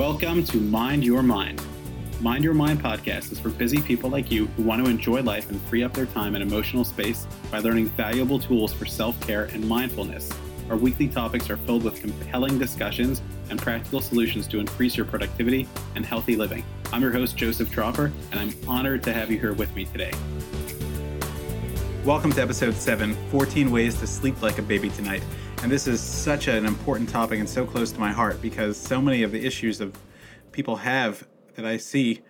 Welcome to Mind Your Mind. Mind Your Mind podcast is for busy people like you who want to enjoy life and free up their time and emotional space by learning valuable tools for self care and mindfulness. Our weekly topics are filled with compelling discussions and practical solutions to increase your productivity and healthy living. I'm your host, Joseph Tropper, and I'm honored to have you here with me today. Welcome to episode 7 14 Ways to Sleep Like a Baby Tonight. And this is such an important topic and so close to my heart because so many of the issues that people have that I see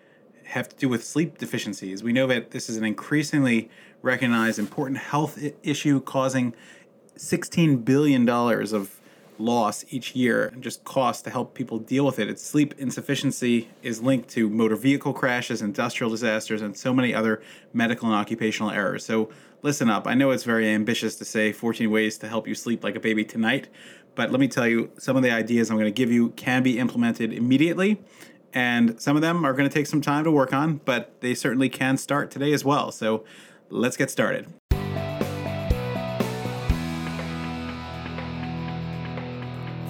have to do with sleep deficiencies. We know that this is an increasingly recognized important health issue causing $16 billion of loss each year and just cost to help people deal with it. Its sleep insufficiency is linked to motor vehicle crashes, industrial disasters, and so many other medical and occupational errors. So listen up. I know it's very ambitious to say 14 ways to help you sleep like a baby tonight, but let me tell you, some of the ideas I'm going to give you can be implemented immediately. And some of them are going to take some time to work on, but they certainly can start today as well. So let's get started.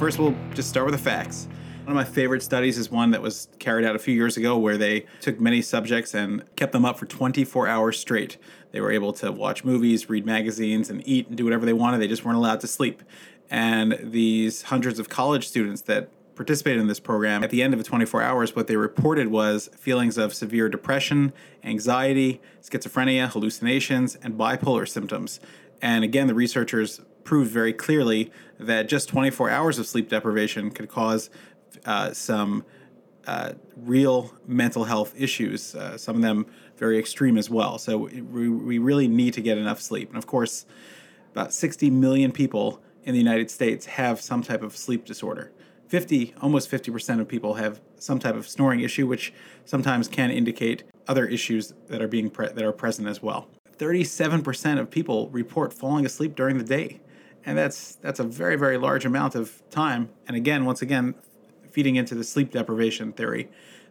First, we'll just start with the facts. One of my favorite studies is one that was carried out a few years ago where they took many subjects and kept them up for 24 hours straight. They were able to watch movies, read magazines, and eat and do whatever they wanted. They just weren't allowed to sleep. And these hundreds of college students that participated in this program, at the end of the 24 hours, what they reported was feelings of severe depression, anxiety, schizophrenia, hallucinations, and bipolar symptoms. And again, the researchers proved very clearly that just 24 hours of sleep deprivation could cause uh, some uh, real mental health issues, uh, some of them very extreme as well. So we, we really need to get enough sleep. And of course, about 60 million people in the United States have some type of sleep disorder. 50, almost 50% of people have some type of snoring issue, which sometimes can indicate other issues that are being pre- that are present as well. 37% of people report falling asleep during the day. And that's that's a very very large amount of time. And again, once again, feeding into the sleep deprivation theory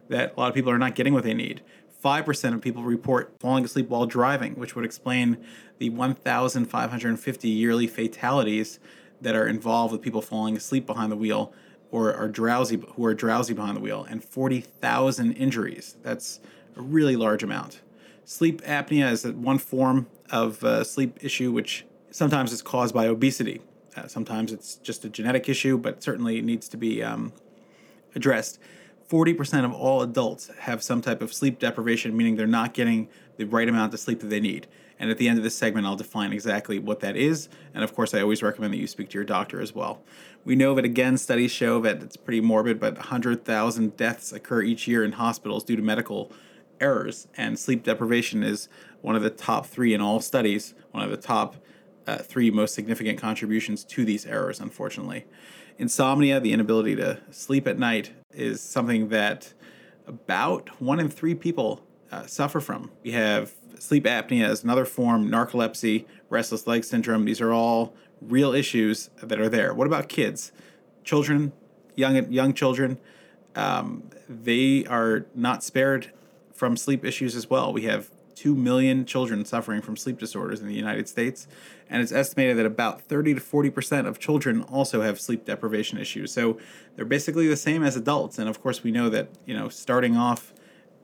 that a lot of people are not getting what they need. 5% of people report falling asleep while driving, which would explain the 1,550 yearly fatalities that are involved with people falling asleep behind the wheel or are drowsy who are drowsy behind the wheel and 40,000 injuries. That's a really large amount. Sleep apnea is one form of uh, sleep issue which sometimes it's caused by obesity. Uh, sometimes it's just a genetic issue, but certainly it needs to be um, addressed. 40% of all adults have some type of sleep deprivation, meaning they're not getting the right amount of sleep that they need. And at the end of this segment, I'll define exactly what that is. And of course, I always recommend that you speak to your doctor as well. We know that, again, studies show that it's pretty morbid, but 100,000 deaths occur each year in hospitals due to medical errors. And sleep deprivation is one of the top three in all studies, one of the top uh, three most significant contributions to these errors, unfortunately. Insomnia, the inability to sleep at night, is something that about one in three people uh, suffer from. We have sleep apnea as another form, narcolepsy, restless leg syndrome. These are all real issues that are there. What about kids? Children, young young children, um, they are not spared from sleep issues as well. We have 2 million children suffering from sleep disorders in the United States, and it's estimated that about 30 to 40% of children also have sleep deprivation issues. So they're basically the same as adults, and of course we know that, you know, starting off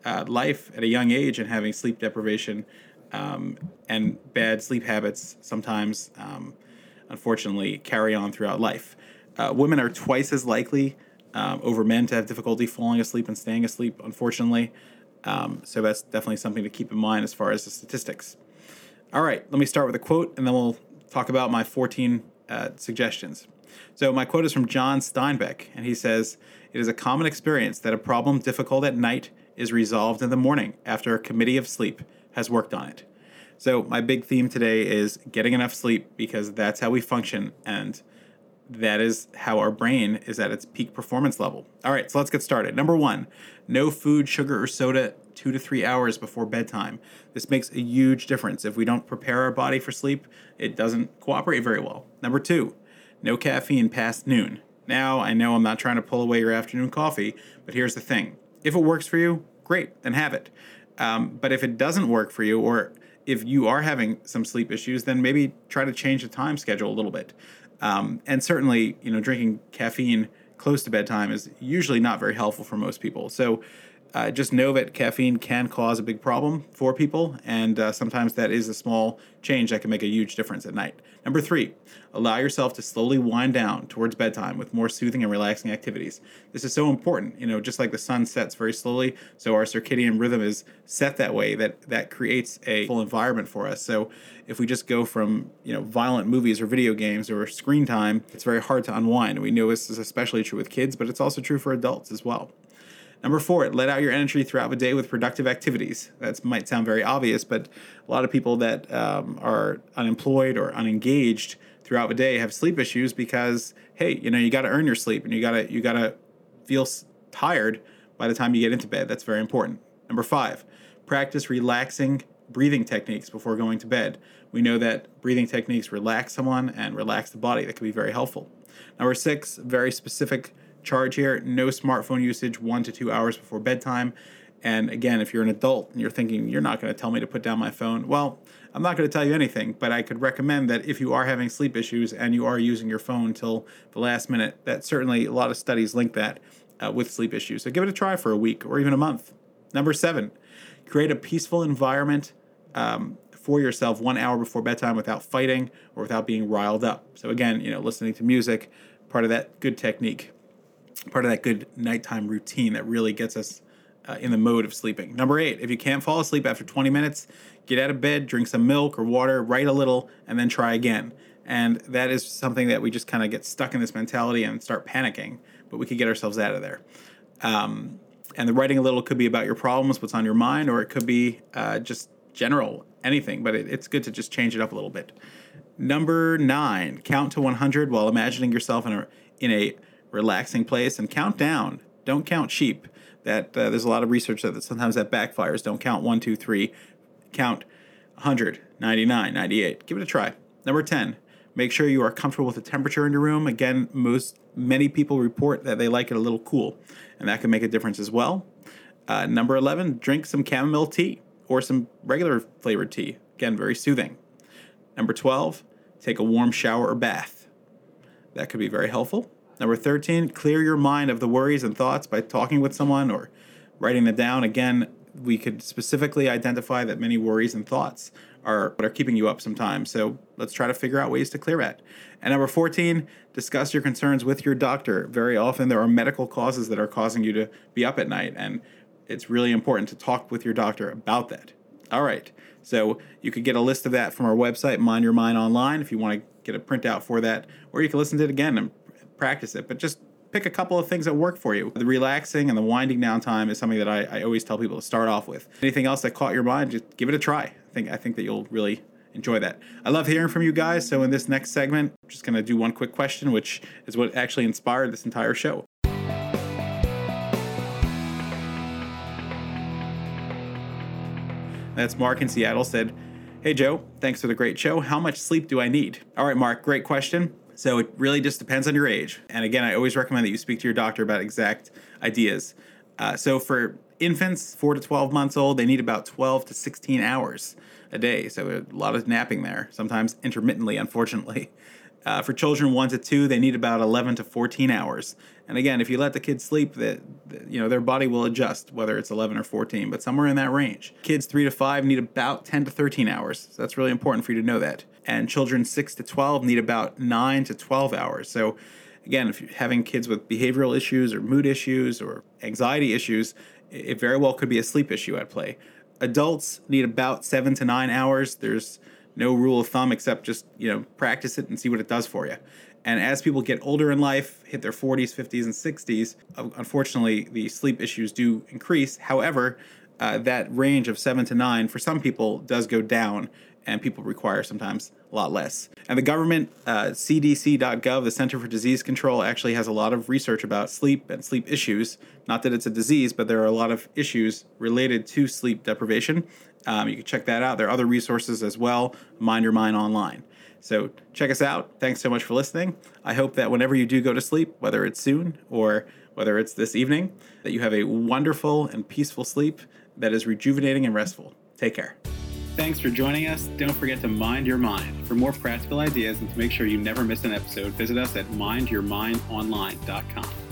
uh, life at a young age and having sleep deprivation um, and bad sleep habits sometimes, um, unfortunately, carry on throughout life. Uh, women are twice as likely um, over men to have difficulty falling asleep and staying asleep, unfortunately. Um, so that's definitely something to keep in mind as far as the statistics. All right, let me start with a quote and then we'll talk about my 14 uh, suggestions. So, my quote is from John Steinbeck, and he says, It is a common experience that a problem difficult at night is resolved in the morning after a committee of sleep has worked on it. So, my big theme today is getting enough sleep because that's how we function and that is how our brain is at its peak performance level. All right, so let's get started. Number one, no food, sugar, or soda two to three hours before bedtime. This makes a huge difference. If we don't prepare our body for sleep, it doesn't cooperate very well. Number two, no caffeine past noon. Now, I know I'm not trying to pull away your afternoon coffee, but here's the thing if it works for you, great, then have it. Um, but if it doesn't work for you, or if you are having some sleep issues, then maybe try to change the time schedule a little bit. Um, and certainly, you know, drinking caffeine close to bedtime is usually not very helpful for most people. So uh, just know that caffeine can cause a big problem for people, and uh, sometimes that is a small change that can make a huge difference at night. Number three, allow yourself to slowly wind down towards bedtime with more soothing and relaxing activities. This is so important. You know, just like the sun sets very slowly, so our circadian rhythm is set that way that that creates a full environment for us. So if we just go from you know violent movies or video games or screen time, it's very hard to unwind. We know this is especially true with kids, but it's also true for adults as well. Number four, let out your energy throughout the day with productive activities. That might sound very obvious, but a lot of people that um, are unemployed or unengaged throughout the day have sleep issues because hey, you know you got to earn your sleep and you gotta you gotta feel tired by the time you get into bed. That's very important. Number five, practice relaxing breathing techniques before going to bed. We know that breathing techniques relax someone and relax the body. That can be very helpful. Number six, very specific charge here. No smartphone usage one to two hours before bedtime. And again, if you're an adult and you're thinking you're not going to tell me to put down my phone, well, I'm not going to tell you anything, but I could recommend that if you are having sleep issues and you are using your phone till the last minute, that certainly a lot of studies link that uh, with sleep issues. So give it a try for a week or even a month. Number seven, create a peaceful environment um, for yourself one hour before bedtime without fighting or without being riled up. So again, you know, listening to music, part of that good technique part of that good nighttime routine that really gets us uh, in the mode of sleeping. Number eight, if you can't fall asleep after 20 minutes, get out of bed, drink some milk or water, write a little, and then try again. And that is something that we just kind of get stuck in this mentality and start panicking, but we could get ourselves out of there. Um, and the writing a little could be about your problems, what's on your mind, or it could be uh, just general, anything, but it, it's good to just change it up a little bit. Number nine, count to 100 while imagining yourself in a, in a relaxing place and count down. Don't count sheep. That uh, there's a lot of research that, sometimes that backfires. Don't count one, two, three. Count 100, 99, 98. Give it a try. Number 10, make sure you are comfortable with the temperature in your room. Again, most many people report that they like it a little cool, and that can make a difference as well. Uh, number 11, drink some chamomile tea or some regular flavored tea. Again, very soothing. Number 12, take a warm shower or bath. That could be very helpful. Number 13, clear your mind of the worries and thoughts by talking with someone or writing them down. Again, we could specifically identify that many worries and thoughts are what are keeping you up sometimes. So let's try to figure out ways to clear that. And number 14, discuss your concerns with your doctor. Very often there are medical causes that are causing you to be up at night, and it's really important to talk with your doctor about that. All right. So you could get a list of that from our website, Mind Your Mind Online, if you want to get a printout for that, or you can listen to it again practice it, but just pick a couple of things that work for you. The relaxing and the winding down time is something that I, I always tell people to start off with. Anything else that caught your mind, just give it a try. I think I think that you'll really enjoy that. I love hearing from you guys. So in this next segment, I'm just gonna do one quick question, which is what actually inspired this entire show. That's Mark in Seattle said, Hey Joe, thanks for the great show. How much sleep do I need? All right, Mark, great question. So it really just depends on your age. And again, I always recommend that you speak to your doctor about exact ideas. Uh, so for infants, four to 12 months old, they need about 12 to 16 hours a day. So a lot of napping there, sometimes intermittently, unfortunately. Uh, for children one to two, they need about 11 to 14 hours. And again, if you let the kids sleep, that you know their body will adjust, whether it's 11 or 14, but somewhere in that range. Kids three to five need about 10 to 13 hours. So that's really important for you to know that and children 6 to 12 need about 9 to 12 hours. So, again, if you're having kids with behavioral issues or mood issues or anxiety issues, it very well could be a sleep issue at play. Adults need about 7 to 9 hours. There's no rule of thumb except just, you know, practice it and see what it does for you. And as people get older in life, hit their 40s, 50s, and 60s, unfortunately, the sleep issues do increase. However, uh, that range of seven to nine for some people does go down and people require sometimes a lot less. And the government, uh, CDC.gov, the Center for Disease Control, actually has a lot of research about sleep and sleep issues. Not that it's a disease, but there are a lot of issues related to sleep deprivation. Um, you can check that out. There are other resources as well. Mind Your Mind Online. So check us out. Thanks so much for listening. I hope that whenever you do go to sleep, whether it's soon or whether it's this evening, that you have a wonderful and peaceful sleep that is rejuvenating and restful. Take care. Thanks for joining us. Don't forget to mind your mind. For more practical ideas and to make sure you never miss an episode, visit us at mindyourmindonline.com.